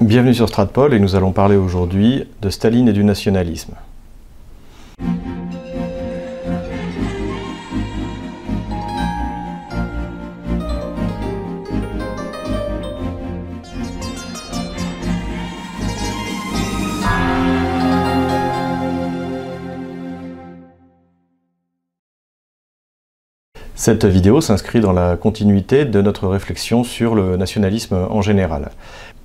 Bienvenue sur Stratpol et nous allons parler aujourd'hui de Staline et du nationalisme. Cette vidéo s'inscrit dans la continuité de notre réflexion sur le nationalisme en général.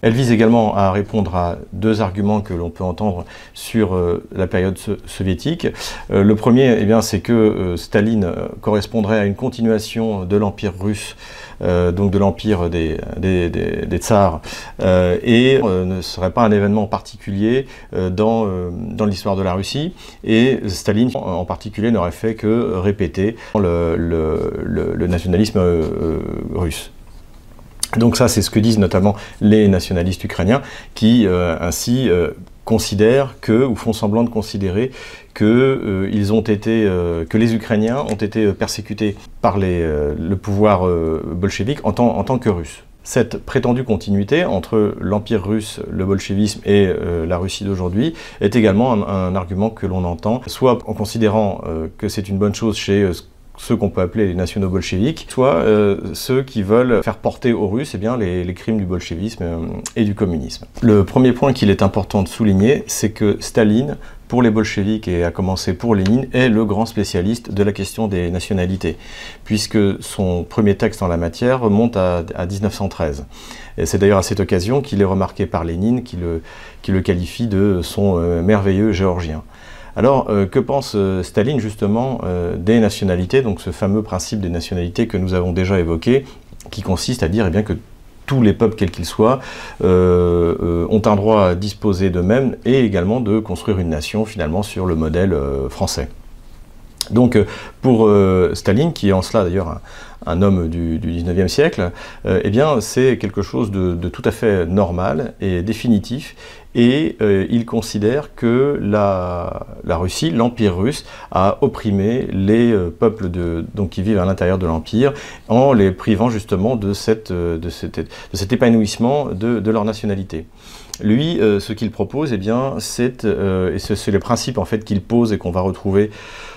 Elle vise également à répondre à deux arguments que l'on peut entendre sur euh, la période soviétique. Euh, le premier, eh c'est que euh, Staline correspondrait à une continuation de l'Empire russe, donc de l'Empire des, tsars, et ne serait pas un événement particulier dans, l'histoire de la Russie. Et Staline, en particulier, n'aurait fait que répéter le nationalisme russe. Donc ça, c'est ce que disent notamment les nationalistes ukrainiens, qui euh, ainsi euh, considèrent que, ou font semblant de considérer que euh, ils ont été, que les Ukrainiens ont été persécutés par le pouvoir bolchevique en tant, que Russes. Cette prétendue continuité entre l'Empire russe, le bolchevisme et la Russie d'aujourd'hui est également un, argument que l'on entend, soit en considérant que c'est une bonne chose chez ceux qu'on peut appeler les nationaux bolcheviques, soit euh, ceux qui veulent faire porter aux Russes eh bien, les, crimes du bolchevisme euh, et du communisme. Le premier point qu'il est important de souligner, c'est que Staline, pour les bolcheviques et à commencer pour Lénine, est le grand spécialiste de la question des nationalités, puisque son premier texte en la matière remonte à, 1913. Et c'est d'ailleurs à cette occasion qu'il est remarqué par Lénine, qui le, qualifie de son euh, merveilleux géorgien. Alors, euh, que pense euh, Staline justement euh, des nationalités, donc ce fameux principe des nationalités que nous avons déjà évoqué, qui consiste à dire eh que tous les peuples, quels qu'ils soient, ont un droit à disposer d'eux-mêmes et également de construire une nation finalement sur le modèle français. Donc pour Staline, qui est en cela d'ailleurs un, homme du, du 19e siècle, eh bien c'est quelque chose de, tout à fait normal et définitif et euh, il considère que la, Russie, l'Empire russe, a opprimé les euh, peuples donc, qui vivent à l'intérieur de l'Empire en les privant justement de, euh, cet épanouissement de, leur nationalité. Lui, ce qu'il propose, eh bien, c'est, c'est les principes en fait qu'il pose et qu'on va retrouver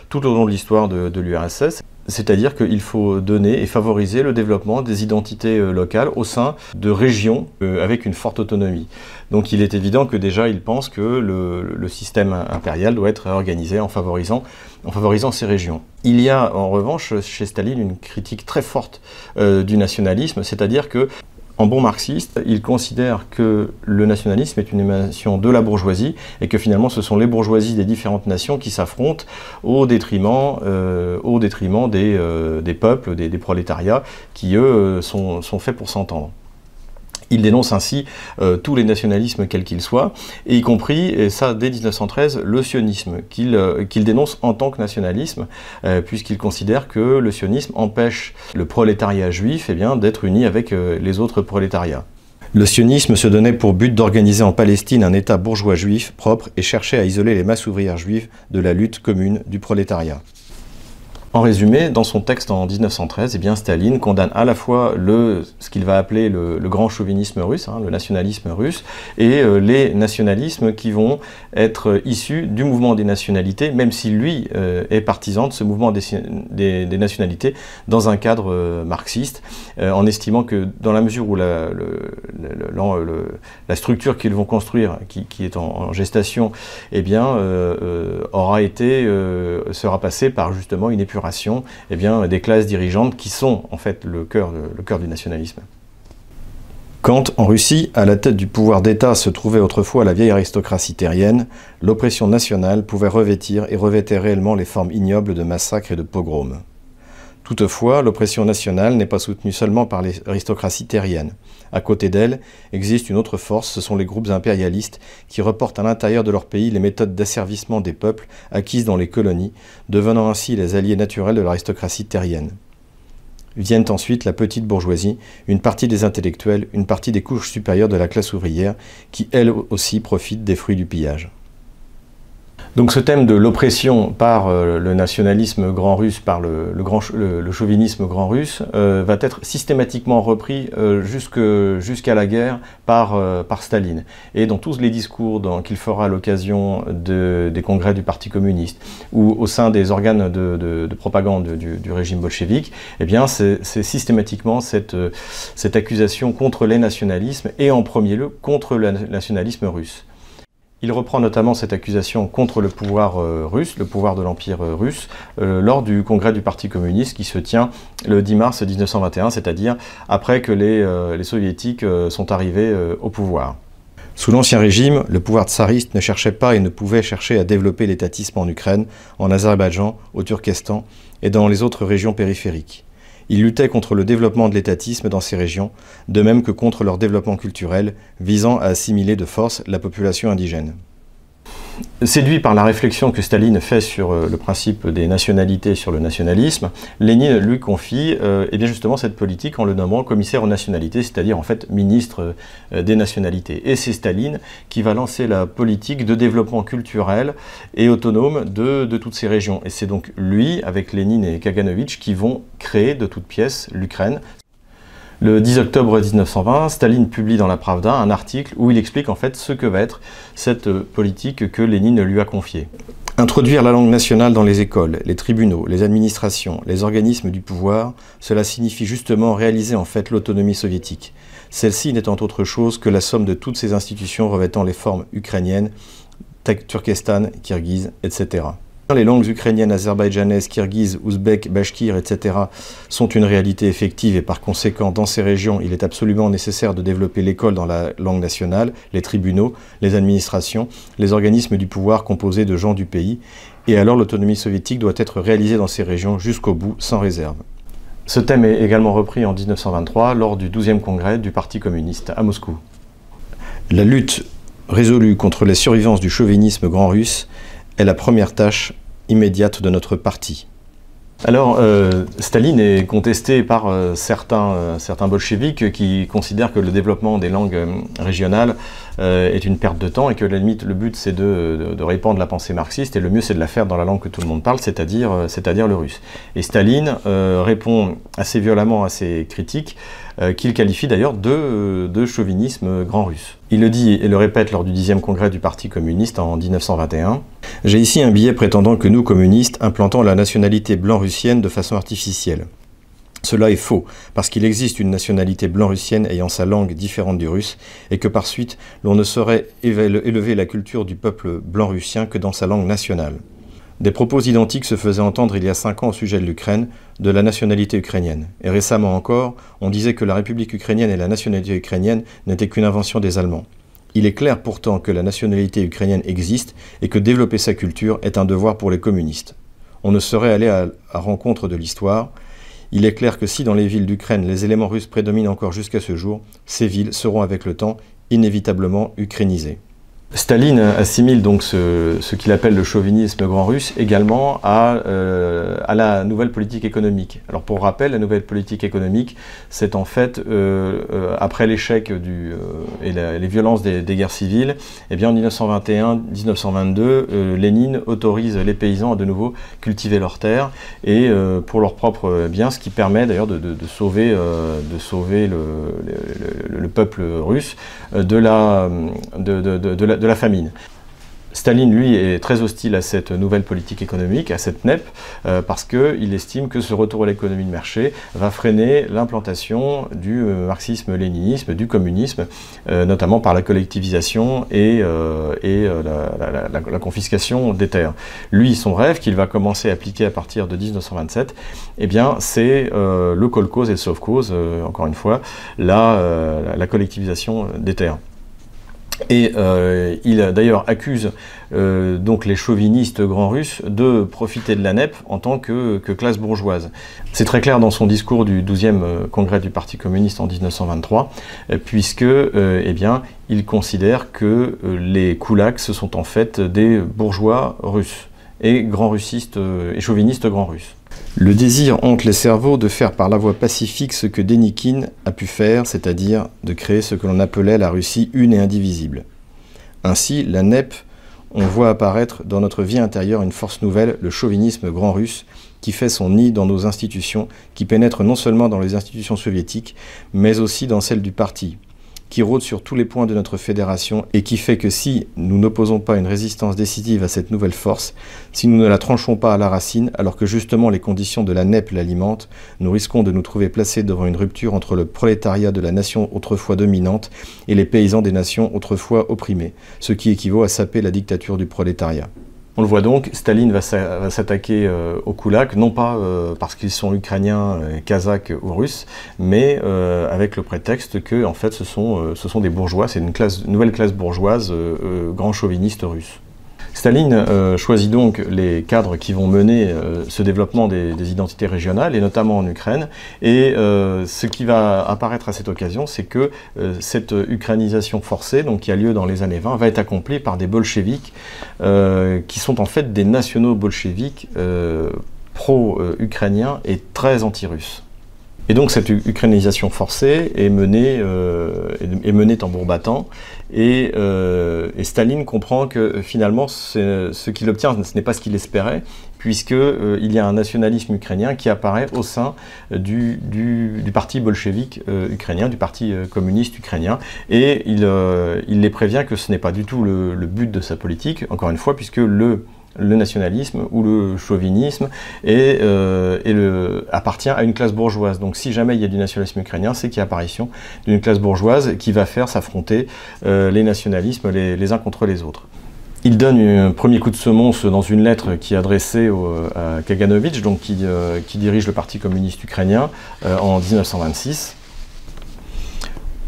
tout au long de l'histoire de, l'URSS, c'est-à-dire qu'il faut donner et favoriser le développement des identités euh, locales au sein de régions euh, avec une forte autonomie. Donc il est évident que déjà il pense que le, système impérial doit être organisé en favorisant, en favorisant ces régions. Il y a en revanche chez Staline une critique très forte euh, du nationalisme, c'est-à-dire que en bon marxiste, il considère que le nationalisme est une émanation de la bourgeoisie et que finalement ce sont les bourgeoisies des différentes nations qui s'affrontent au détriment, euh, au détriment des, euh, des peuples, des, des, prolétariats qui eux sont, sont faits pour s'entendre. Il dénonce ainsi euh, tous les nationalismes quels qu'ils soient, et y compris, ça dès 1913, le sionisme, qu'il euh, dénonce en tant que nationalisme, euh, puisqu'il considère que le sionisme empêche le prolétariat juif eh d'être uni avec les autres prolétariats. Le sionisme se donnait pour but d'organiser en Palestine un État bourgeois juif propre et cherchait à isoler les masses ouvrières juives de la lutte commune du prolétariat. En résumé, dans son texte en 1913, eh bien, Staline condamne à la fois le, ce qu'il va appeler le, grand chauvinisme russe, hein, le nationalisme russe, et euh, les nationalismes qui vont être issus du mouvement des nationalités, même si lui euh, est partisan de ce mouvement des, nationalités dans un cadre euh, marxiste, en estimant que dans la mesure où la, la structure qu'ils vont construire, qui, est en, gestation, eh bien, aura été, sera passée par justement une épuration eh des classes dirigeantes qui sont le cœur, le cœur du nationalisme. Quand, en Russie, à la tête du pouvoir d'État se trouvait autrefois la vieille aristocratie terrienne, l'oppression nationale pouvait revêtir et revêtait réellement les formes ignobles de massacres et de pogroms. Toutefois, l'oppression nationale n'est pas soutenue seulement par l'aristocratie terrienne. À côté d'elle, existe une autre force, ce sont les groupes impérialistes qui reportent à l'intérieur de leur pays les méthodes d'asservissement des peuples acquises dans les colonies, devenant ainsi les alliés naturels de l'aristocratie terrienne. Viennent ensuite la petite bourgeoisie, une partie des intellectuels, une partie des couches supérieures de la classe ouvrière, qui elles aussi profitent des fruits du pillage. Donc ce thème de l'oppression par euh, le nationalisme grand russe, par le, chauvinisme grand russe, euh, va être systématiquement repris euh, jusqu'à la guerre par, Staline. Et dans tous les discours qu'il fera à l'occasion de, des congrès du Parti communiste ou au sein des organes de, propagande du, régime bolchevique, eh bien c'est systématiquement cette accusation contre les nationalismes et en premier lieu contre le nationalisme russe. Il reprend notamment cette accusation contre le pouvoir euh, russe, le pouvoir de l'Empire euh, russe, euh, lors du congrès du Parti communiste qui se tient le 10 mars 1921, c'est-à-dire après que les, soviétiques sont arrivés au pouvoir. Sous l'Ancien Régime, le pouvoir tsariste ne cherchait pas et ne pouvait chercher à développer l'étatisme en Ukraine, en Azerbaïdjan, au Turkestan et dans les autres régions périphériques. Il luttait contre le développement de l'étatisme dans ces régions, de même que contre leur développement culturel, visant à assimiler de force la population indigène. Séduit par la réflexion que Staline fait sur euh, le principe des nationalités, sur le nationalisme, Lénine lui confie et euh, eh bien justement cette politique en le nommant commissaire aux nationalités, c'est-à-dire en fait ministre euh, des nationalités. Et c'est Staline qui va lancer la politique de développement culturel et autonome de, de toutes ces régions. Et c'est donc lui, avec Lénine et Kaganovitch, qui vont créer de toutes pièces l'Ukraine. Le 10 octobre 1920, Staline publie dans la Pravda un article où il explique en fait ce que va être cette politique que Lénine lui a confiée. Introduire la langue nationale dans les écoles, les tribunaux, les administrations, les organismes du pouvoir, cela signifie justement réaliser en fait l'autonomie soviétique. Celle-ci n'étant autre chose que la somme de toutes ces institutions revêtant les formes ukrainiennes, Turkestan, Kirghiz, etc. Les langues ukrainiennes, azerbaïdjanaises, kirghizes, ouzbeks, bashkirs, etc. sont une réalité effective et par conséquent, dans ces régions, il est absolument nécessaire de développer l'école dans la langue nationale, les tribunaux, les administrations, les organismes du pouvoir composés de gens du pays, et alors l'autonomie soviétique doit être réalisée dans ces régions jusqu'au bout, sans réserve. Ce thème est également repris en 1923 lors du 12e congrès du Parti communiste à Moscou. La lutte résolue contre les survivances du chauvinisme grand russe est la première tâche immédiate de notre parti. Alors, euh, Staline est contesté par euh, certains, euh, certains bolcheviks qui considèrent que le développement des langues régionales est une perte de temps et que la limite, le but c'est de, de, répandre la pensée marxiste et le mieux c'est de la faire dans la langue que tout le monde parle, c'est-à-dire le russe. Et Staline répond assez violemment à ces critiques qu'il qualifie d'ailleurs de, de chauvinisme grand russe. Il le dit et le répète lors du 10e congrès du Parti communiste en 1921. J'ai ici un billet prétendant que nous, communistes, implantons la nationalité blanc-russienne de façon artificielle. Cela est faux, parce qu'il existe une nationalité blanc-russienne ayant sa langue différente du russe, et que par suite, l'on ne saurait élever la culture du peuple blanc-russien que dans sa langue nationale. Des propos identiques se faisaient entendre il y a cinq ans au sujet de l'Ukraine, de la nationalité ukrainienne. Et récemment encore, on disait que la République ukrainienne et la nationalité ukrainienne n'étaient qu'une invention des Allemands. Il est clair pourtant que la nationalité ukrainienne existe et que développer sa culture est un devoir pour les communistes. On ne saurait aller à la rencontre de l'histoire. Il est clair que si dans les villes d'Ukraine les éléments russes prédominent encore jusqu'à ce jour, ces villes seront avec le temps inévitablement ukrainisées. Staline assimile donc ce, qu'il appelle le chauvinisme grand russe également euh, à, la nouvelle politique économique. Alors pour rappel, la nouvelle politique économique, c'est en fait, euh, euh, après l'échec et les violences des, guerres civiles, eh bien en 1921-1922, Lénine autorise les paysans à de nouveau cultiver leurs terres et pour leurs propres biens, ce qui permet d'ailleurs de, sauver, le, peuple russe de la de la famine. Staline, lui, est très hostile à cette nouvelle politique économique, à cette NEP, euh, parce qu'il estime que ce retour à l'économie de marché va freiner l'implantation du euh, marxisme-léninisme, du communisme, euh, notamment par la collectivisation et, la, confiscation des terres. Lui, son rêve, qu'il va commencer à appliquer à partir de 1927, eh bien, c'est le cause et le sauf-cause, encore une fois, la collectivisation des terres. Et euh, il d'ailleurs accuse euh, donc les chauvinistes grands russes de profiter de la NEP en tant que, classe bourgeoise. C'est très clair dans son discours du 12e euh, congrès du Parti communiste en 1923, puisque eh bien, il considère que les koulaks sont en fait des bourgeois russes et grands russistes et chauvinistes grands russes. Le désir hante les cerveaux de faire par la voie pacifique ce que Denikin a pu faire, c'est-à-dire de créer ce que l'on appelait la Russie une et indivisible. Ainsi, la NEP, on voit apparaître dans notre vie intérieure une force nouvelle, le chauvinisme grand russe, qui fait son nid dans nos institutions, qui pénètre non seulement dans les institutions soviétiques, mais aussi dans celles du parti, qui rôde sur tous les points de notre fédération et qui fait que si nous n'opposons pas une résistance décisive à cette nouvelle force, si nous ne la tranchons pas à la racine, alors que justement les conditions de la NEP l'alimentent, nous risquons de nous trouver placés devant une rupture entre le prolétariat de la nation autrefois dominante et les paysans des nations autrefois opprimées, ce qui équivaut à saper la dictature du prolétariat. On le voit donc, Staline va s'attaquer euh, aux Koulaks, non pas euh, parce qu'ils sont ukrainiens, euh, kazakhs ou russes, mais avec le prétexte que en fait, ce sont, des bourgeois, c'est une, nouvelle classe bourgeoise, grand chauviniste russe. Staline euh, choisit donc les cadres qui vont mener euh, ce développement des, identités régionales, et notamment en Ukraine. Et euh, ce qui va apparaître à cette occasion, c'est que cette ukrainisation forcée, qui a lieu dans les années 20, va être accomplie par des bolcheviks, qui sont en fait des nationaux bolcheviks pro-ukrainiens et très anti-russes. Et donc cette ukrainisation forcée est menée, euh, est menée tambour battant, et, euh, et, Staline comprend que finalement ce qu'il obtient, ce n'est pas ce qu'il espérait, puisqu'il euh, y a un nationalisme ukrainien qui apparaît au sein du, du, parti bolchevique ukrainien, du parti communiste ukrainien, et il, il, les prévient que ce n'est pas du tout le but de sa politique, encore une fois, puisque le le nationalisme ou le chauvinisme et, euh, appartient à une classe bourgeoise. Donc si jamais il y a du nationalisme ukrainien, c'est qu'il y a apparition d'une classe bourgeoise qui va faire s'affronter euh, les nationalismes les, uns contre les autres. Il donne un premier coup de semonce dans une lettre qui est adressée à Kaganovich, donc euh, qui, dirige le Parti communiste ukrainien en 1926.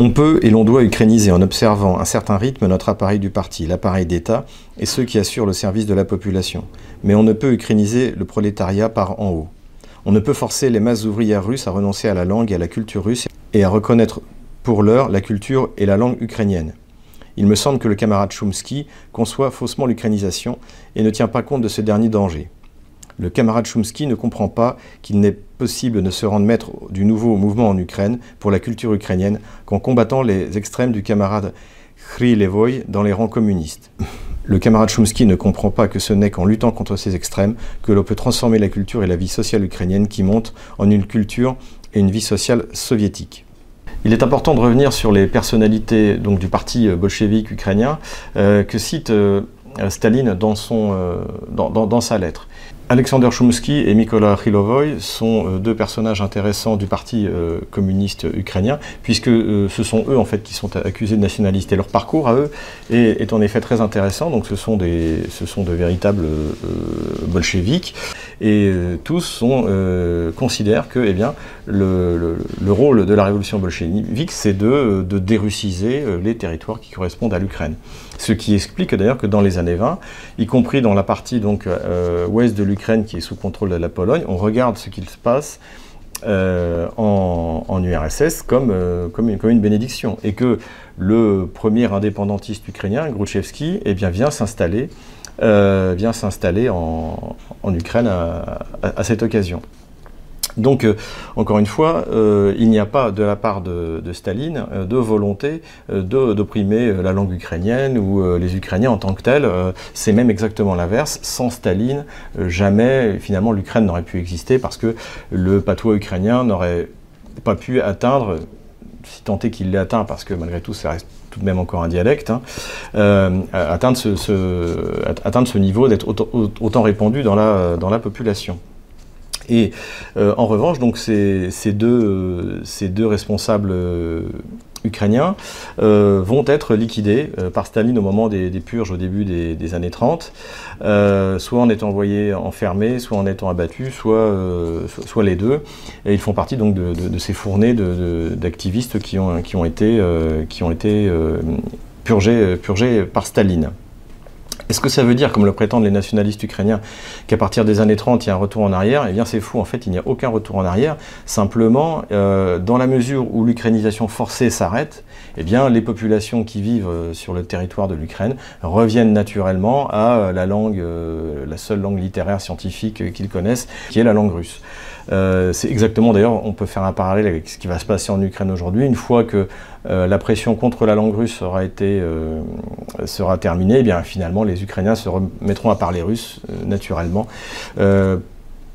On peut et l'on doit ukrainiser en observant un certain rythme notre appareil du parti, l'appareil d'État et ceux qui assurent le service de la population. Mais on ne peut ukrainiser le prolétariat par en haut. On ne peut forcer les masses ouvrières russes à renoncer à la langue et à la culture russe et à reconnaître pour l'heure la culture et la langue ukrainienne. Il me semble que le camarade Chomsky conçoit faussement l'ukrainisation et ne tient pas compte de ce dernier danger le camarade Chomsky ne comprend pas qu'il n'est possible de se rendre maître du nouveau mouvement en Ukraine pour la culture ukrainienne qu'en combattant les extrêmes du camarade Khrilevoy dans les rangs communistes. Le camarade Chomsky ne comprend pas que ce n'est qu'en luttant contre ces extrêmes que l'on peut transformer la culture et la vie sociale ukrainienne qui montent en une culture et une vie sociale soviétique. Il est important de revenir sur les personnalités donc, du parti bolchevique ukrainien euh, que cite euh, Staline euh, dans sa lettre. Alexander Chomsky et Mikola Khilovoy sont euh, deux personnages intéressants du parti euh, communiste ukrainien, puisque euh, ce sont eux en fait qui sont accusés de nationalistes. Et leur parcours à eux est, en effet très intéressant. Donc ce sont, des, ce sont de véritables bolcheviks, et tous sont, considèrent que eh bien, le, le, rôle de la révolution bolchevique, c'est de, dérussiser les territoires qui correspondent à l'Ukraine. Ce qui explique d'ailleurs que dans les années 20, y compris dans la partie donc, ouest de l'Ukraine, qui est sous contrôle de la Pologne, on regarde ce qu'il se passe euh, en, URSS comme, euh, comme, une, comme, une, bénédiction. Et que le premier indépendantiste ukrainien, Gruchevski, eh bien, vient s'installer euh, vient s'installer en, Ukraine à cette occasion. Donc, euh, encore une fois, euh, il n'y a pas de la part de, Staline euh, de volonté d'opprimer la langue ukrainienne ou les Ukrainiens en tant que tels. C'est même exactement l'inverse. Sans Staline, jamais, finalement, l'Ukraine n'aurait pu exister parce que le patois ukrainien n'aurait pas pu atteindre, si tant est qu'il l'ait atteint, parce que malgré tout, ça reste tout de même encore un dialecte, hein, atteindre, ce, atteindre, ce, niveau d'être autant, répandu dans la, population. Et euh, en revanche, donc ces, deux, ces deux, responsables euh, ukrainiens euh, vont être liquidés par Staline au moment des, purges au début des, années 30, soit en étant envoyés enfermés, soit en étant abattus, soit, soit les deux. Et ils font partie donc de, ces fournées d'activistes qui ont, qui ont été, qui ont été purgés, purgés par Staline. Est-ce que ça veut dire, comme le prétendent les nationalistes ukrainiens, qu'à partir des années 30, il y a un retour en arrière? Eh bien, c'est fou. En fait, il n'y a aucun retour en arrière. Simplement, euh, dans la mesure où l'ukrainisation forcée s'arrête, eh bien, les populations qui vivent euh, sur le territoire de l'Ukraine reviennent naturellement à euh, la langue, la seule langue littéraire scientifique qu'ils connaissent, qui est la langue russe. C'est exactement, d'ailleurs, on peut faire un parallèle avec ce qui va se passer en Ukraine aujourd'hui. Une fois que la pression contre la langue russe été, sera terminée, eh finalement les Ukrainiens se remettront à parler russe naturellement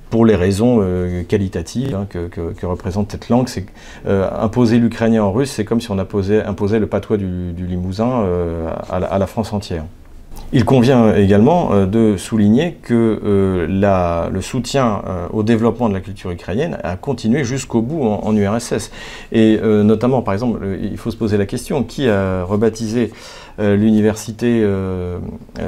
pour les raisons qualitatives hein, que, représente cette langue. C'est imposer l'ukrainien en russe, c'est comme si on imposait le patois du, Limousin à la France entière. Il convient également euh, de souligner que euh, le soutien euh, au développement de la culture ukrainienne a continué jusqu'au bout en, URSS. Et notamment, par exemple, il faut se poser la question, qui a rebaptisé l'université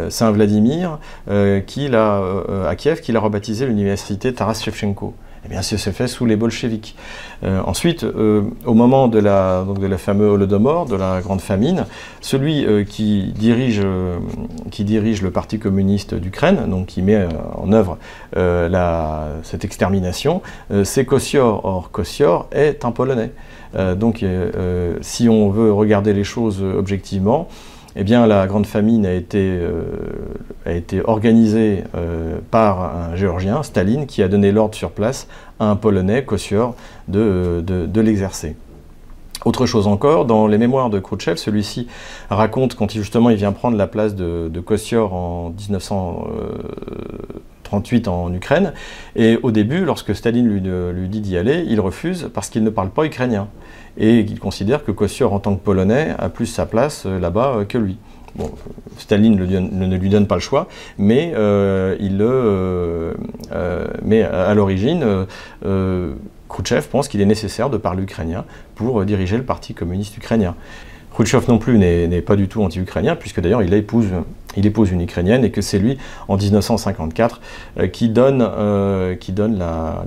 Saint-Vladimir à Kiev, qui l'a rebaptisé l'université Taras Shevchenko eh bien, ça s'est fait sous les bolcheviks. Euh, ensuite, euh, au moment de la, donc de la fameuse Holodomor, de la grande famine, celui euh, qui, dirige, qui dirige le Parti communiste d'Ukraine, donc qui met en œuvre cette extermination, c'est Kossior. Or, Kossior est un Polonais. donc, si on veut regarder les choses objectivement, eh bien, la grande famine a été, euh, organisée euh, par un Géorgien, Staline, qui a donné l'ordre sur place à un Polonais, Kossior, de, l'exercer. Autre chose encore, dans les mémoires de Khrouchtchev, celui-ci raconte quand il, justement il vient prendre la place de, Kossior en 1938 en Ukraine, et au début, lorsque Staline lui, dit d'y aller, il refuse parce qu'il ne parle pas ukrainien et qu'il considère que Kossior, en tant que Polonais, a plus sa place euh, là-bas euh, que lui. Staline ne lui donne pas le choix, mais, euh, à, l'origine, Khrouchtchev pense qu'il est nécessaire de parler ukrainien pour diriger le Parti communiste ukrainien. Khrouchtchev non plus n'est pas du tout anti-ukrainien, puisque d'ailleurs il épouse, il épouse une ukrainienne et que c'est lui, en 1954, euh, qui donne, euh, qui donne la,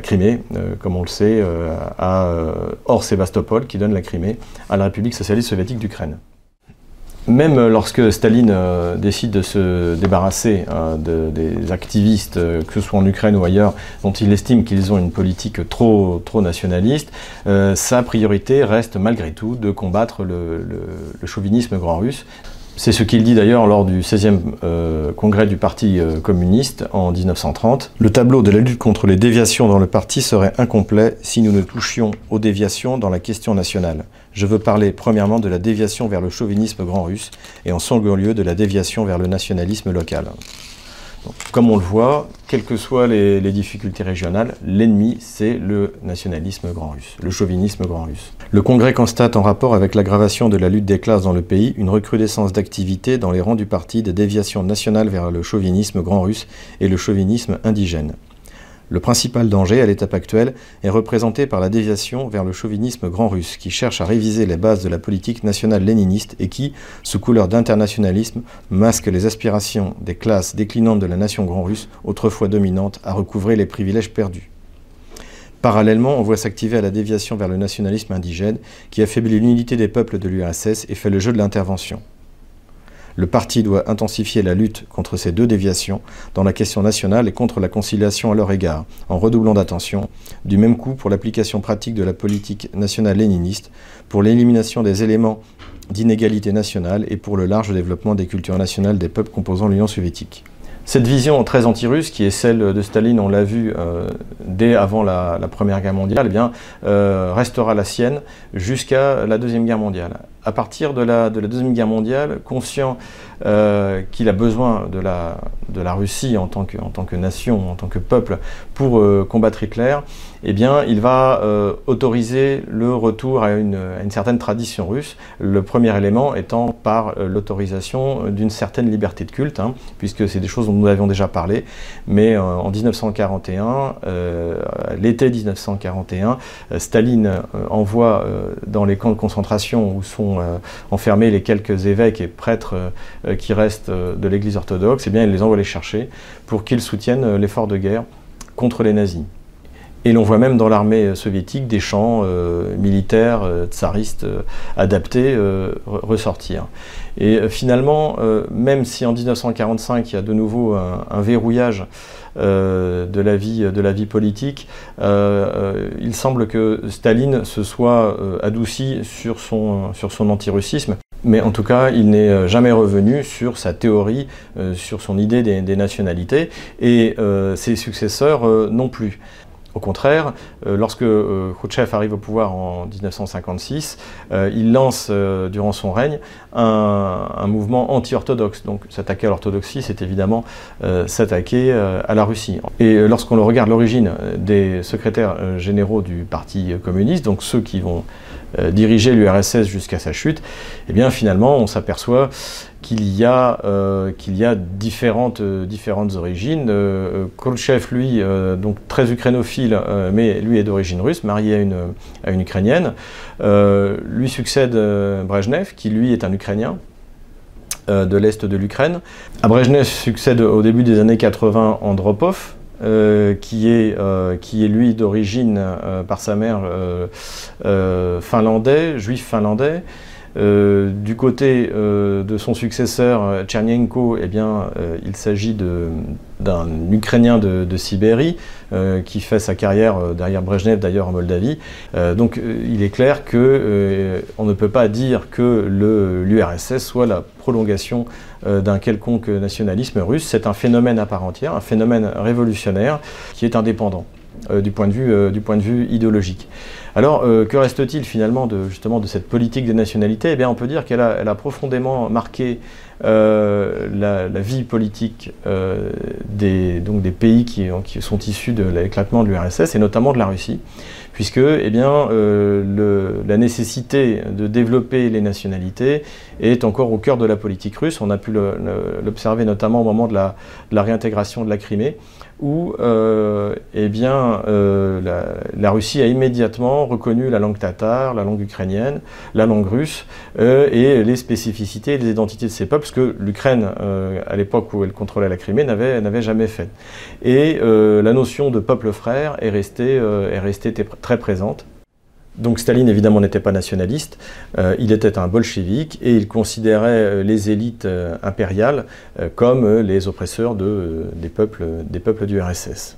Crimée, euh, comme on le sait, à, hors Sébastopol, qui donne la Crimée à la République socialiste soviétique d'Ukraine. Même lorsque Staline décide de se débarrasser euh, des activistes, que ce soit en Ukraine ou ailleurs, dont il estime qu'ils ont une politique trop, trop nationaliste, sa priorité reste malgré tout de combattre le chauvinisme grand russe. C'est ce qu'il dit d'ailleurs lors du 16e congrès du Parti communiste en 1930. Le tableau de la lutte contre les déviations dans le parti serait incomplet si nous ne touchions aux déviations dans la question nationale. Je veux parler premièrement de la déviation vers le chauvinisme grand russe et en second lieu de la déviation vers le nationalisme local. Comme on le voit, quelles que soient les, difficultés régionales, l'ennemi c'est le nationalisme grand russe, le chauvinisme grand russe. Le Congrès constate en rapport avec l'aggravation de la lutte des classes dans le pays une recrudescence d'activité dans les rangs du parti de déviation nationale vers le chauvinisme grand russe et le chauvinisme indigène. Le principal danger à l'étape actuelle est représenté par la déviation vers le chauvinisme grand russe, qui cherche à réviser les bases de la politique nationale léniniste et qui, sous couleur d'internationalisme, masque les aspirations des classes déclinantes de la nation grand russe, autrefois dominante, à recouvrer les privilèges perdus. Parallèlement, on voit s'activer à la déviation vers le nationalisme indigène, qui affaiblit l'unité des peuples de l'URSS et fait le jeu de l'intervention. Le parti doit intensifier la lutte contre ces deux déviations dans la question nationale et contre la conciliation à leur égard, en redoublant d'attention, du même coup pour l'application pratique de la politique nationale léniniste, pour l'élimination des éléments d'inégalité nationale et pour le large développement des cultures nationales des peuples composant l'Union soviétique. Cette vision très anti-russe, qui est celle de Staline, on l'a vu euh, dès avant la, Première Guerre mondiale, eh euh, restera la sienne jusqu'à la Deuxième Guerre mondiale. À partir de la, de la Deuxième Guerre mondiale, conscient euh, qu'il a besoin de la, Russie en tant, que, nation, en tant que peuple, pour combattre Hitler, eh bien, il va autoriser le retour à une, certaine tradition russe, le premier élément étant par l'autorisation d'une certaine liberté de culte, hein, puisque c'est des choses dont nous avions déjà parlé, mais euh, en 1941, euh, l'été 1941, euh, Staline envoie dans les camps de concentration où sont enfermés les quelques évêques et prêtres qui restent de l'Église orthodoxe, eh bien il les envoie les chercher pour qu'ils soutiennent l'effort de guerre contre les nazis. Et l'on voit même dans l'armée soviétique des champs militaires tsaristes adaptés ressortir. Et euh, finalement, euh, même si en 1945 il y a de nouveau un, verrouillage euh, de, la vie, politique, il semble que Staline se soit adouci sur son, sur son antirussisme. Mais en tout cas, il n'est jamais revenu sur sa théorie, sur son idée des nationalités, et ses successeurs non plus. Au contraire, lorsque Khrouchtchev arrive au pouvoir en 1956, il lance durant son règne un, mouvement anti-orthodoxe. Donc s'attaquer à l'orthodoxie, c'est évidemment s'attaquer à la Russie. Et lorsqu'on regarde l'origine des secrétaires généraux du Parti communiste, donc ceux qui vont euh, diriger l'URSS jusqu'à sa chute, eh bien finalement on s'aperçoit qu'il y a, euh, euh, différentes origines. Khrouchtchev, lui, donc très ukrainophile, mais lui est d'origine russe, marié à une, à Ukrainienne. lui succède Brejnev, qui lui est un Ukrainien de l'Est de l'Ukraine. À Brejnev succède au début des années 80 Andropov, euh, qui, est, euh, qui est lui d'origine euh, par sa mère finlandais, juif finlandais. Du côté de son successeur Tchernienko, eh bien, il s'agit d'un Ukrainien de, Sibérie qui fait sa carrière derrière Brezhnev d'ailleurs en Moldavie. donc il est clair qu'on ne peut pas dire que l'URSS soit la prolongation euh, d'un quelconque nationalisme russe. C'est un phénomène à part entière, un phénomène révolutionnaire qui est indépendant euh, du, point de vue, euh, du point de vue idéologique. Alors, que reste-t-il finalement de, justement de cette politique des nationalités? Eh on peut dire qu'elle a, profondément marqué la, vie politique des, pays qui sont issus de l'éclatement de l'URSS et notamment de la Russie puisque eh bien, euh, la nécessité de développer les nationalités est encore au cœur de la politique russe. On a pu l'observer notamment au moment de la, réintégration de la Crimée, où euh, eh bien, euh, la, Russie a immédiatement reconnu la langue tatare, la langue ukrainienne, la langue russe, et les spécificités et les identités de ces peuples, ce que l'Ukraine, à l'époque où elle contrôlait la Crimée, n'avait jamais fait. Et la notion de peuple frère est restée, est restée très présente. Donc Staline évidemment n'était pas nationaliste, euh, il était un bolchevique et il considérait euh, les élites euh, impériales comme les oppresseurs des, peuples, du RSS.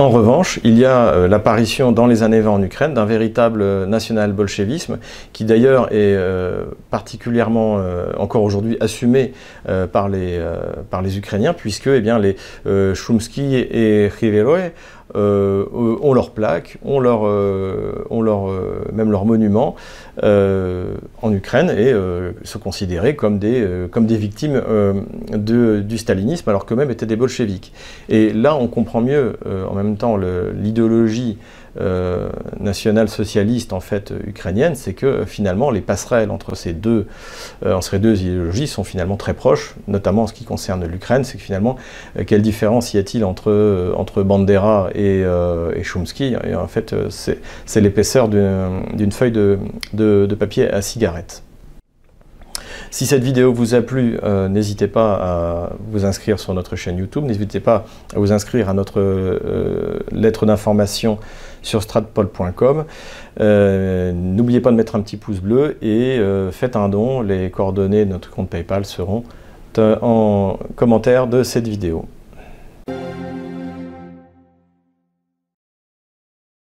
En revanche, il y a l'apparition dans les années 20 en Ukraine d'un véritable national-bolchevisme qui d'ailleurs est particulièrement encore aujourd'hui assumé par, les, Ukrainiens puisque eh bien, les Shumsky et Khiveroy euh, ont leur plaque, ont, leur, euh, leur, euh, même leur monument en Ukraine et se considéraient comme des, comme des victimes de, du stalinisme alors qu'eux-mêmes étaient des bolcheviks. Et là, on comprend mieux en même temps l'idéologie euh, nationale-socialiste en fait ukrainienne, c'est que finalement les passerelles entre ces deux, euh, entre deux idéologies sont finalement très proches, notamment en ce qui concerne l'Ukraine, c'est que finalement euh, quelle différence y a-t-il entre, entre Bandera et, et Chomsky? Et En fait c'est l'épaisseur d'une feuille de, de, papier à cigarette. Si cette vidéo vous a plu, n'hésitez pas à vous inscrire sur notre chaîne YouTube, n'hésitez pas à vous inscrire à notre lettre d'information sur stratpol.com. Euh, n'oubliez pas de mettre un petit pouce bleu et euh, faites un don. Les coordonnées de notre compte PayPal seront en commentaire de cette vidéo.